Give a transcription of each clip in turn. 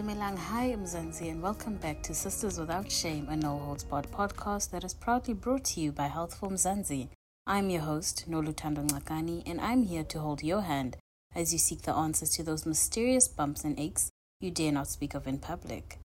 Dumelang, hi Mzansi, and welcome back to Sisters Without Shame, a no holds barred podcast that is proudly brought to you by Health for Mzansi. I'm your host, Nolutando Ngakani, and I'm here to hold your hand as you seek the answers to those mysterious bumps and aches you dare not speak of in public.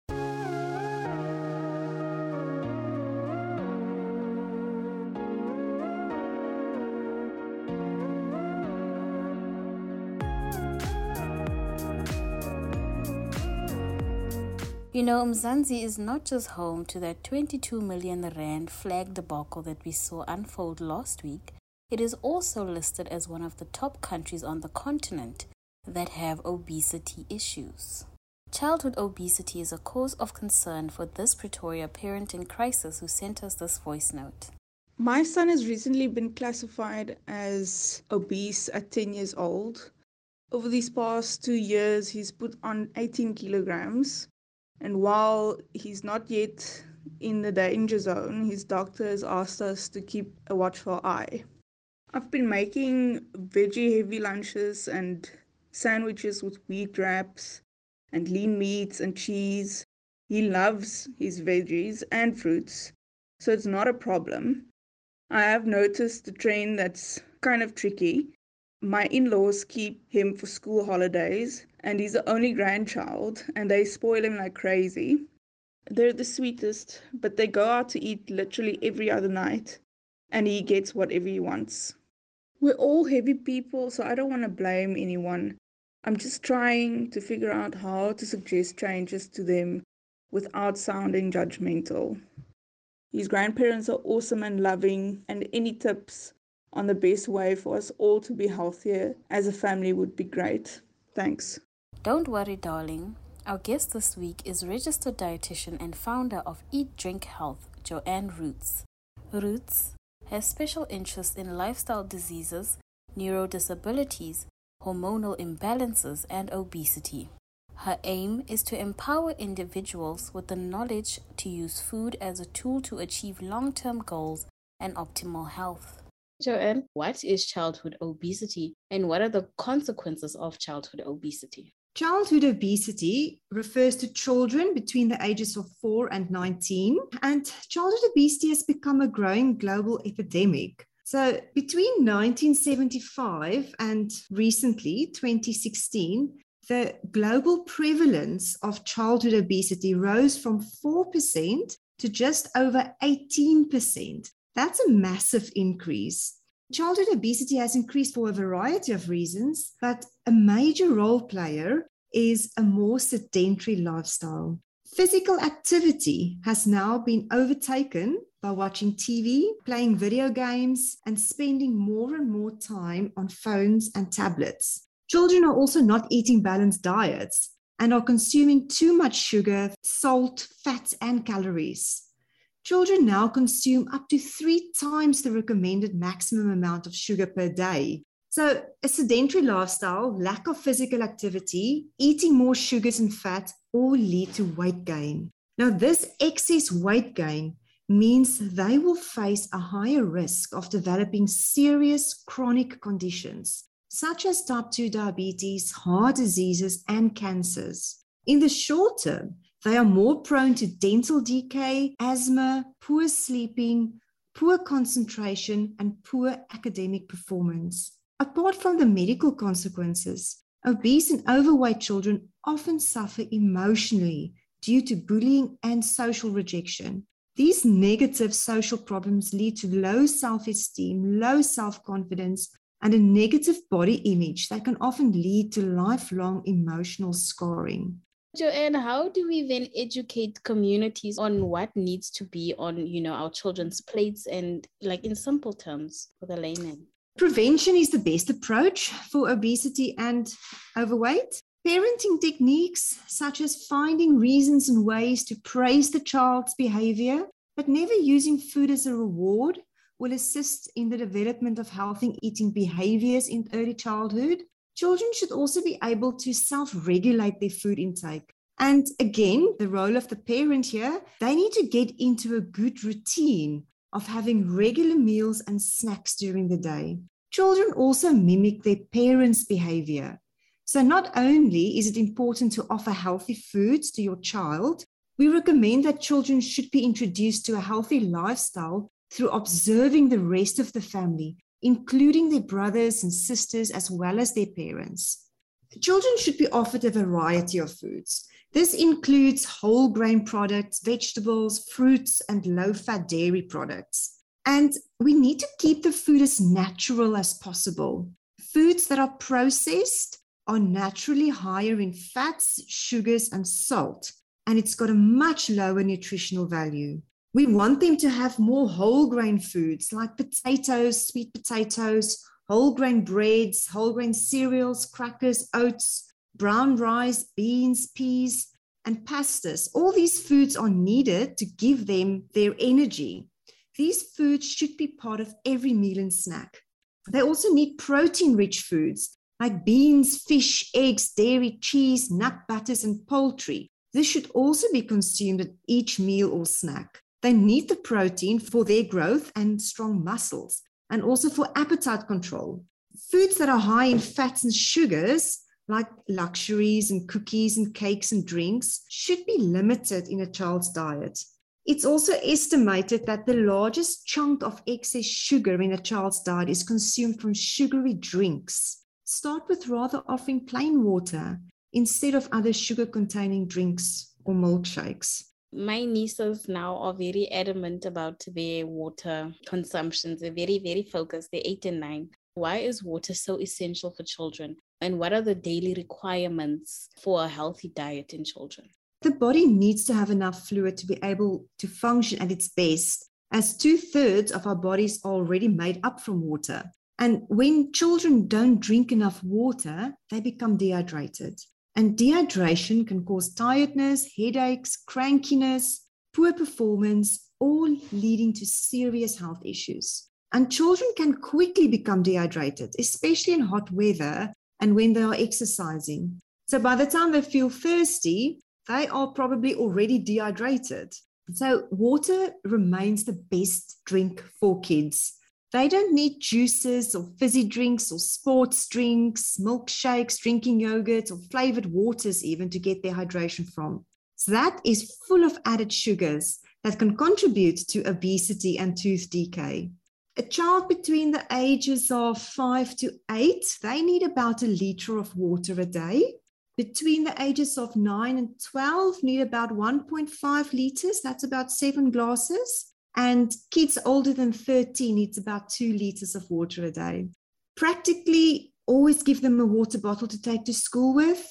You know, Mzansi is not just home to that 22 million rand flag debacle that we saw unfold last week, it is also listed as one of the top countries on the continent that have obesity issues. Childhood obesity is a cause of concern for this Pretoria parent in crisis who sent us this voice note. My son has recently been classified as obese at 10 years old. Over these past two years, he's put on 18 kilograms and while he's not yet in the danger zone, his doctor has asked us to keep a watchful eye. I've been making veggie heavy lunches and sandwiches with wheat wraps and lean meats and cheese. He loves his veggies and fruits, so it's not a problem. I have noticed a trend that's kind of tricky. My in laws keep him for school holidays, and he's the only grandchild, and they spoil him like crazy. They're the sweetest, but they go out to eat literally every other night, and he gets whatever he wants. We're all heavy people, so I don't want to blame anyone. I'm just trying to figure out how to suggest changes to them without sounding judgmental. His grandparents are awesome and loving, and any tips on the best way for us all to be healthier as a family would be great. Thanks. Don't worry, darling. Our guest this week is registered dietitian and founder of Eat Drink Health, Joanne Roots. Roots has special interest in lifestyle diseases, neurodisabilities, hormonal imbalances, and obesity. Her aim is to empower individuals with the knowledge to use food as a tool to achieve long term goals and optimal health. Joanne, what is childhood obesity and what are the consequences of childhood obesity? Childhood obesity refers to children between the ages of 4 and 19, and childhood obesity has become a growing global epidemic. So, between 1975 and recently, 2016, the global prevalence of childhood obesity rose from 4% to just over 18%. That's a massive increase. Childhood obesity has increased for a variety of reasons, but a major role player is a more sedentary lifestyle. Physical activity has now been overtaken by watching TV, playing video games, and spending more and more time on phones and tablets. Children are also not eating balanced diets and are consuming too much sugar, salt, fats, and calories. Children now consume up to three times the recommended maximum amount of sugar per day. So, a sedentary lifestyle, lack of physical activity, eating more sugars and fat all lead to weight gain. Now, this excess weight gain means they will face a higher risk of developing serious chronic conditions such as type 2 diabetes, heart diseases, and cancers. In the short term, they are more prone to dental decay, asthma, poor sleeping, poor concentration, and poor academic performance. Apart from the medical consequences, obese and overweight children often suffer emotionally due to bullying and social rejection. These negative social problems lead to low self esteem, low self confidence, and a negative body image that can often lead to lifelong emotional scarring. Joanne, how do we then educate communities on what needs to be on, you know, our children's plates and like in simple terms for the layman? Prevention is the best approach for obesity and overweight. Parenting techniques such as finding reasons and ways to praise the child's behavior, but never using food as a reward, will assist in the development of healthy eating behaviors in early childhood Children should also be able to self regulate their food intake. And again, the role of the parent here, they need to get into a good routine of having regular meals and snacks during the day. Children also mimic their parents' behavior. So, not only is it important to offer healthy foods to your child, we recommend that children should be introduced to a healthy lifestyle through observing the rest of the family, including their brothers and sisters, as well as their parents. Children should be offered a variety of foods. This includes whole grain products, vegetables, fruits, and low fat dairy products. And we need to keep the food as natural as possible. Foods that are processed are naturally higher in fats, sugars, and salt, and it's got a much lower nutritional value. We want them to have more whole grain foods like potatoes, sweet potatoes, whole grain breads, whole grain cereals, crackers, oats, brown rice, beans, peas, and pastas. All these foods are needed to give them their energy. These foods should be part of every meal and snack. They also need protein rich foods like beans, fish, eggs, dairy, cheese, nut butters, and poultry. This should also be consumed at each meal or snack. They need the protein for their growth and strong muscles, and also for appetite control. Foods that are high in fats and sugars, like luxuries and cookies and cakes and drinks, should be limited in a child's diet. It's also estimated that the largest chunk of excess sugar in a child's diet is consumed from sugary drinks. Start with rather offering plain water instead of other sugar containing drinks or milkshakes. My nieces now are very adamant about their water consumptions. They're very, very focused. They're eight and nine. Why is water so essential for children? And what are the daily requirements for a healthy diet in children? The body needs to have enough fluid to be able to function at its best, as two thirds of our bodies are already made up from water. And when children don't drink enough water, they become dehydrated. And dehydration can cause tiredness, headaches, crankiness, poor performance, all leading to serious health issues. And children can quickly become dehydrated, especially in hot weather and when they are exercising. So by the time they feel thirsty, they are probably already dehydrated. So, water remains the best drink for kids. They don't need juices or fizzy drinks or sports drinks, milkshakes, drinking yogurts, or flavored waters, even to get their hydration from. So, that is full of added sugars that can contribute to obesity and tooth decay. A child between the ages of five to eight, they need about a liter of water a day between the ages of 9 and 12 need about 1.5 liters that's about seven glasses and kids older than 13 needs about 2 liters of water a day. Practically always give them a water bottle to take to school with.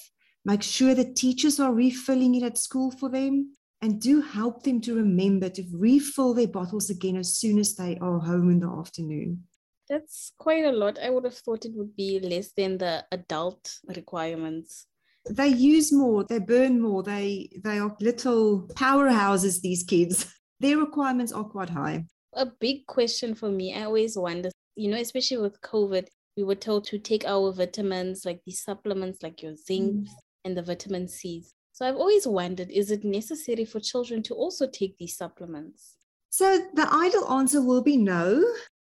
Make sure that teachers are refilling it at school for them. And do help them to remember to refill their bottles again as soon as they are home in the afternoon. That's quite a lot. I would have thought it would be less than the adult requirements. They use more, they burn more, they they are little powerhouses, these kids. Their requirements are quite high. A big question for me, I always wonder, you know, especially with COVID, we were told to take our vitamins, like these supplements, like your zinc mm. and the vitamin C's. So I've always wondered, is it necessary for children to also take these supplements? So the ideal answer will be no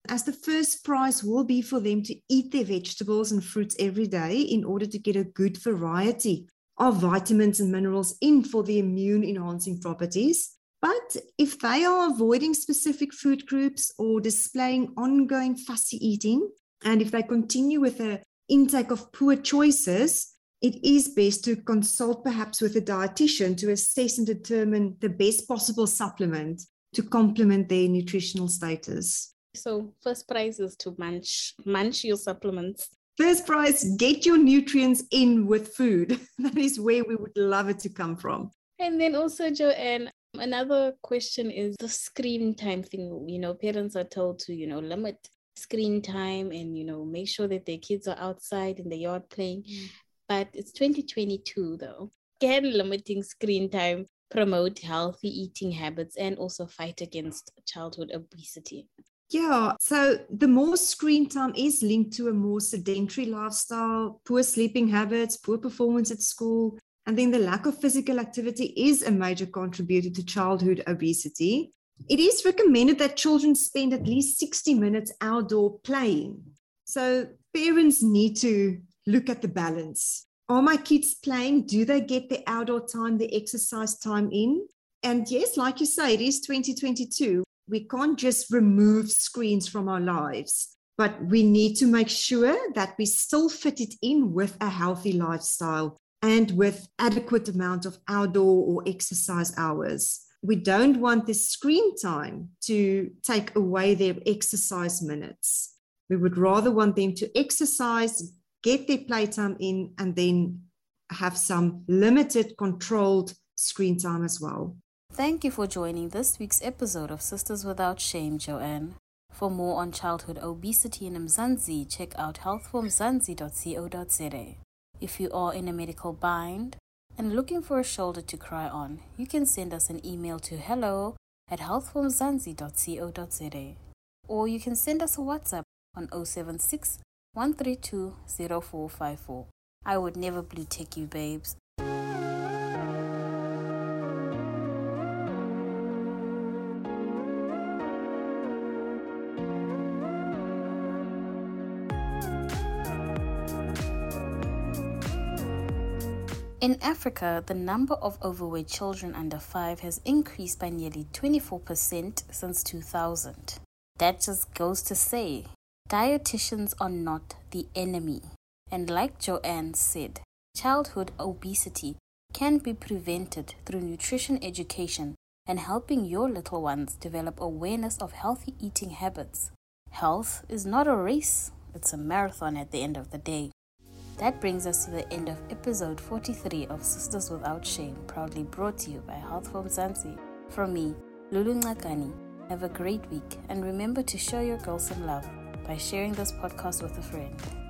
as the first prize will be for them to eat their vegetables and fruits every day in order to get a good variety of vitamins and minerals in for the immune enhancing properties. But if they are avoiding specific food groups or displaying ongoing fussy eating, and if they continue with an intake of poor choices, it is best to consult perhaps with a dietitian to assess and determine the best possible supplement to complement their nutritional status. So first prize is to munch munch your supplements. First prize, get your nutrients in with food. that is where we would love it to come from. And then also, Joanne, another question is the screen time thing. You know, parents are told to, you know, limit screen time and, you know, make sure that their kids are outside in the yard playing. Mm. But it's 2022 though. Can limiting screen time promote healthy eating habits and also fight against childhood obesity? Yeah, so the more screen time is linked to a more sedentary lifestyle, poor sleeping habits, poor performance at school, and then the lack of physical activity is a major contributor to childhood obesity. It is recommended that children spend at least 60 minutes outdoor playing. So parents need to look at the balance. Are my kids playing? Do they get the outdoor time, the exercise time in? And yes, like you say, it is 2022. We can't just remove screens from our lives, but we need to make sure that we still fit it in with a healthy lifestyle and with adequate amount of outdoor or exercise hours. We don't want the screen time to take away their exercise minutes. We would rather want them to exercise, get their playtime in, and then have some limited, controlled screen time as well. Thank you for joining this week's episode of Sisters Without Shame, Joanne. For more on childhood obesity in Mzansi, check out healthformzansi.co.za. If you are in a medical bind and looking for a shoulder to cry on, you can send us an email to hello at healthformzansi.co.za. Or you can send us a WhatsApp on 076 132 0454. I would never blue tick you, babes. In Africa, the number of overweight children under 5 has increased by nearly 24% since 2000. That just goes to say, dietitians are not the enemy. And like Joanne said, childhood obesity can be prevented through nutrition education and helping your little ones develop awareness of healthy eating habits. Health is not a race, it's a marathon at the end of the day. That brings us to the end of episode 43 of Sisters Without Shame, proudly brought to you by Health for Mzansi. From me, Lulu Ngakani. Have a great week and remember to show your girls some love by sharing this podcast with a friend.